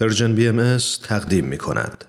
Persian BMS تقدیم می کند.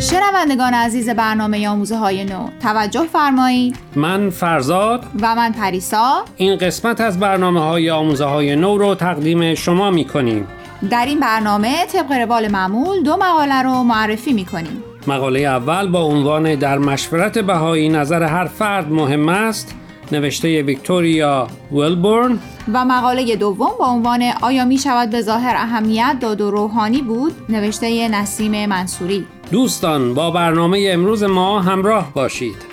شنوندگان عزیز برنامه آموزه های نو توجه فرمایید. من فرزاد. و من پریسا. این قسمت از برنامه های آموزه های نو رو تقدیم شما می کنیم. در این برنامه طبق روال معمول دو مقاله رو معرفی می کنیم. مقاله اول با عنوان در مشورت بهایی نظر هر فرد مهم است نوشته ویکتوریا ویلبورن. و مقاله دوم با عنوان آیا می شود به ظاهر اهمیت داد و روحانی بود؟ نوشته نسیم منصوری. دوستان با برنامه امروز ما همراه باشید.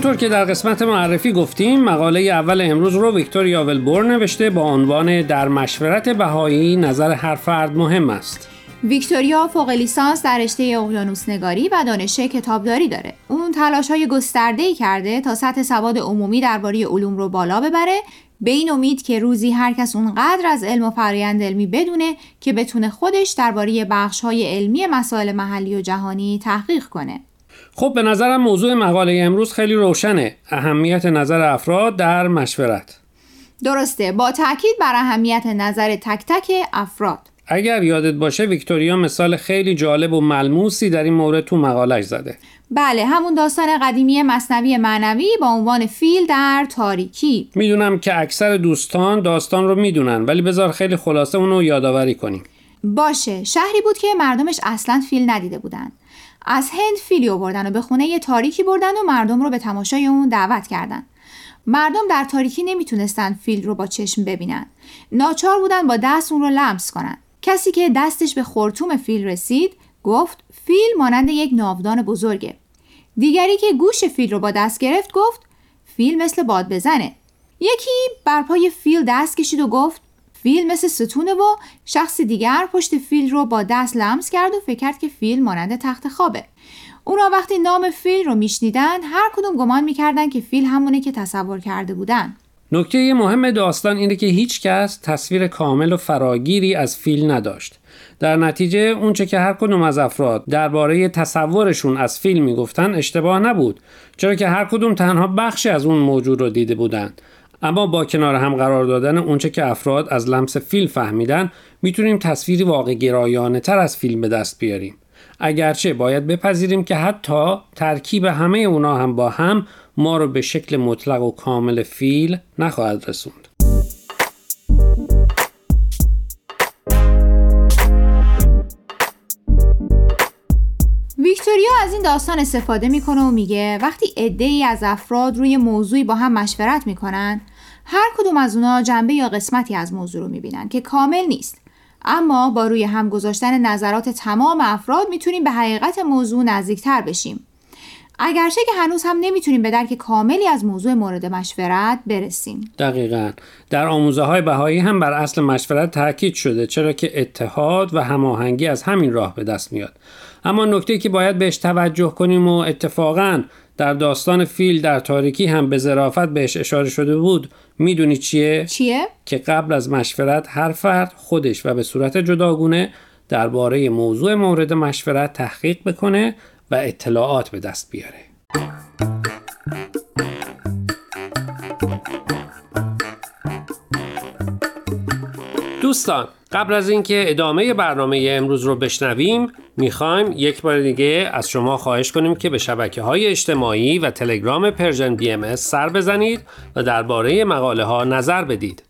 همونطور که در قسمت معرفی گفتیم مقاله اول امروز رو ویکتوریا ولبور نوشته با عنوان در مشورت بهایی نظر هر فرد مهم است ویکتوریا فوق لیسانس در رشته اقیانوس نگاری و دانش کتابداری داره. اون تلاش های گسترده کرده تا سطح سواد عمومی درباره علوم رو بالا ببره به این امید که روزی هر کس اونقدر از علم و فرایند علمی بدونه که بتونه خودش درباره بخش های علمی مسائل محلی و جهانی تحقیق کنه. خب به نظرم موضوع مقاله امروز خیلی روشنه. اهمیت نظر افراد در مشورت. درسته. با تاکید بر اهمیت نظر تک تک افراد. اگر یادت باشه ویکتوریا مثال خیلی جالب و ملموسی در این مورد تو مقالش زده. بله همون داستان قدیمی مصنوی معنوی با عنوان فیل در تاریکی. می‌دونم که اکثر دوستان داستان رو می‌دونن ولی بذار خیلی خلاصه اونو یادآوری کنیم. باشه. شهری بود که مردمش اصلا فیل ندیده بودن. از هند فیلی آوردن و به خونه تاریکی بردن و مردم رو به تماشای اون دعوت کردن. مردم در تاریکی نمی‌تونستن فیل رو با چشم ببینن. ناچار بودن با دست اون رو لمس کنن. کسی که دستش به خورتوم فیل رسید گفت فیل مانند یک ناودان بزرگه دیگری که گوش فیل رو با دست گرفت گفت فیل مثل باد بزنه. یکی بر پای فیل دست کشید و گفت فیل مثل ستونه و شخص دیگر پشت فیل رو با دست لمس کرد و فکر کرد که فیل مانند تخت خوابه. اونا وقتی نام فیل رو میشنیدن هر کدوم گمان می‌کردن که فیل همونه که تصور کرده بودن. نکته مهم داستان اینه که هیچ کس تصویر کامل و فراگیری از فیل نداشت. در نتیجه اونچه که هر کدوم از افراد درباره تصورشون از فیل می‌گفتن اشتباه نبود. چرا که هر کدوم تنها بخشی از اون موجود رو دیده بودند. اما با کنار هم قرار دادن اونچه که افراد از لمس فیل فهمیدن می‌تونیم تصویری واقع گرایانه تر از فیلم به دست بیاریم. اگرچه باید بپذیریم که حتی ترکیب همه اونا هم با هم ما رو به شکل مطلق و کامل فیل نخواهد رسوند. ویکتوریا از این داستان استفاده می‌کنه و میگه وقتی عده ای از افراد روی موضوعی با هم مشورت می‌کنن هر کدوم از اونا جنبه یا قسمتی از موضوع رو می‌بینن که کامل نیست. اما با روی هم گذاشتن نظرات تمام افراد می‌تونیم به حقیقت موضوع نزدیکتر بشیم. اگرچه که هنوز هم نمی‌تونیم به درک کاملی از موضوع مورد مشورت برسیم دقیقا در آموزه های بهایی هم بر اصل مشورت تاکید شده چرا که اتحاد و هماهنگی از همین راه به دست میاد اما نکته که باید بهش توجه کنیم و اتفاقا در داستان فیل در تاریکی هم به ظرافت بهش اشاره شده بود می‌دونی چیه؟ چیه؟ که قبل از مشورت هر فرد خودش و به صورت جداگونه درباره موضوع مورد مشورت تحقیق بکنه و اطلاعات به دست بیاره. دوستان قبل از اینکه ادامه برنامه امروز رو بشنویم می‌خوایم یک بار دیگه از شما خواهش کنیم که به شبکه های اجتماعی و تلگرام Persian BMS سر بزنید و درباره مقاله ها نظر بدید.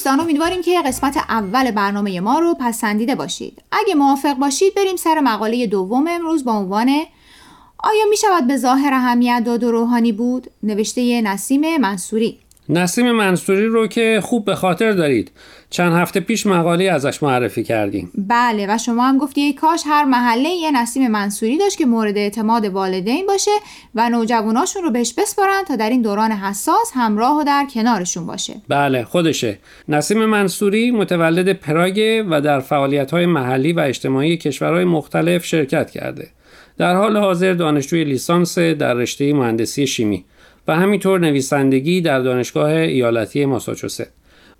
دوستان امیدواریم که قسمت اول برنامه ما رو پسندیده باشید اگه موافق باشید بریم سر مقاله دوم امروز با عنوان آیا می شود به ظاهر اهمیت داد و روحانی بود؟ نوشته نسیم منصوری نسیم منصوری رو که خوب به خاطر دارید. چند هفته پیش مقاله ازش معرفی کردیم. بله و شما هم گفتی کاش هر محله یه نسیم منصوری داشت که مورد اعتماد والدین باشه و نوجواناشون رو بهش بسپارن تا در این دوران حساس همراه و در کنارشون باشه. بله خودشه. نسیم منصوری متولد پراگ و در فعالیت های محلی و اجتماعی کشورهای مختلف شرکت کرده. در حال حاضر دانشجوی لیسانس در رشته مهندسی شیمی. و همینطور نویسندگی در دانشگاه ایالتی ماساچوست.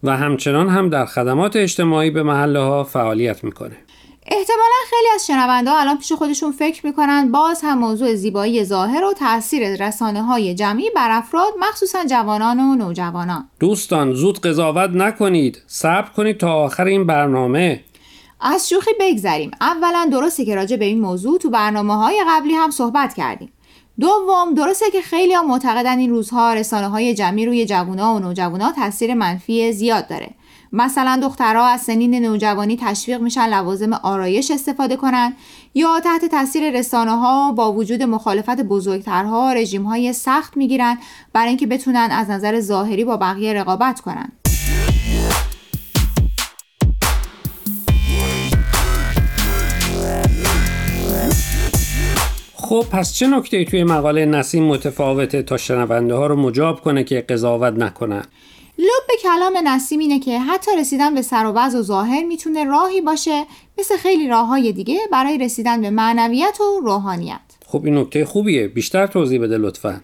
و همچنان هم در خدمات اجتماعی به محله ها فعالیت می‌کنه. احتمالا خیلی از شنونده الان پیش خودشون فکر می‌کنن باز هم موضوع زیبایی ظاهر و تاثیر رسانه های جمعی بر افراد مخصوصا جوانان و نوجوانان. دوستان زود قضاوت نکنید. صبر کنید تا آخر این برنامه. از شوخی بگذریم. اولا درسته که راجع به این موضوع تو برنامه های قبلی هم صحبت کردیم. دوم درسته که خیلی ها معتقدن این روزها رسانه های جمعی روی جوونا و نوجوانا تاثیر منفی زیاد داره. مثلا دخترها از سنین نوجوانی تشویق میشن لوازم آرایش استفاده کنن یا تحت تاثیر رسانه ها با وجود مخالفت بزرگترها رژیم های سخت می‌گیرن برای اینکه بتونن از نظر ظاهری با بقیه رقابت کنن. خب پس چه نکته توی مقاله نسیم متفاوته تا شنونده ها رو مجاب کنه که قضاوت نکنن؟ لب کلام نسیم اینه که حتی رسیدن به سر و و ظاهر می‌تونه راهی باشه مثل خیلی راه های دیگه برای رسیدن به معنویت و روحانیت. خب این نکته خوبیه. بیشتر توضیح بده لطفا.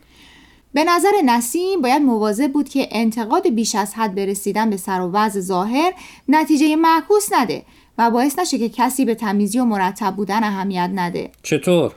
به نظر نسیم باید مواظب بود که انتقاد بیش از حد به رسیدن به سر و وضع ظاهر نتیجه معکوس نده و باعث نشه که کسی به تمیزی و مرتب بودن اهمیت نده. چطور؟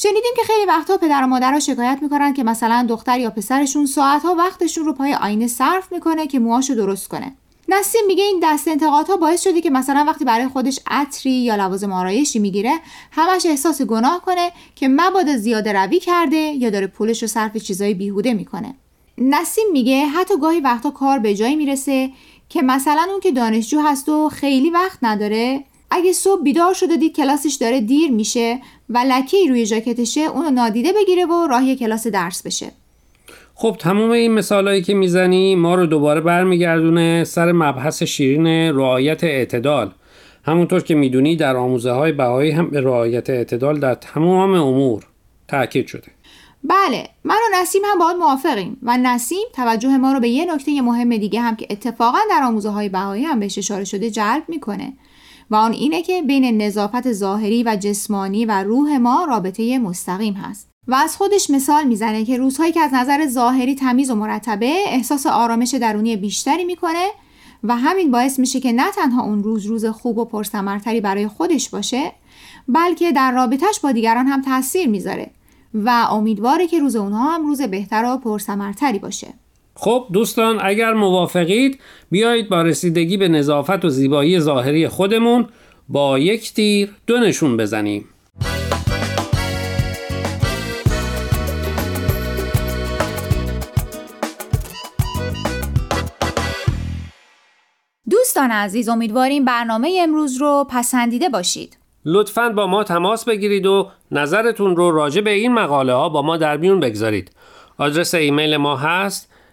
شنیدیم که خیلی وقتها پدر و مادرها شکایت می‌کنن که مثلا دختر یا پسرشون ساعتها وقتشون رو پای آینه صرف می‌کنه که موهاشو درست کنه. نسیم میگه این دست انتقادها باعث شده که مثلا وقتی برای خودش عطری یا لوازم آرایشی می‌گیره همش احساس گناه کنه که مبادا زیاده روی کرده یا داره پولش رو صرف چیزای بیهوده می‌کنه. نسیم میگه حتی گاهی وقتا کار به جایی می‌رسه که مثلا اون که دانشجو هست و خیلی وقت نداره اگه صبح بیدار شده دید کلاسش داره دیر میشه و لکی روی ژاکتشه اونو نادیده بگیره و راهی کلاس درس بشه. خب تمام این مثالهایی که می‌زنی ما رو دوباره برمیگردونه سر مبحث شیرین رعایت اعتدال. همونطور که می‌دونی در آموزه های بهایی هم به رعایت اعتدال در تمام امور تاکید شده. بله من و نسیم هم باید موافقیم و نسیم توجه ما رو به یه نکته مهم دیگه هم که اتفاقا در آموزه های بهایی هم بهش اشاره شده جلب می‌کنه. و آن اینه که بین نظافت ظاهری و جسمانی و روح ما رابطه مستقیم هست. و از خودش مثال می‌زنه که روزهایی که از نظر ظاهری تمیز و مرتبه احساس آرامش درونی بیشتری می‌کنه و همین باعث میشه که نه تنها اون روز روز خوب و پرثمرتری برای خودش باشه بلکه در رابطهش با دیگران هم تاثیر می‌ذاره و امیدواره که روز اونها هم روز بهتر و پرثمرتری باشه. خب دوستان اگر موافقید بیایید با رسیدگی به نظافت و زیبایی ظاهری خودمون با یک تیر دو نشون بزنیم. دوستان عزیز امیدواریم برنامه امروز رو پسندیده باشید. لطفا با ما تماس بگیرید و نظرتون رو راجع به این مقاله ها با ما در میون بگذارید. آدرس ایمیل ما هست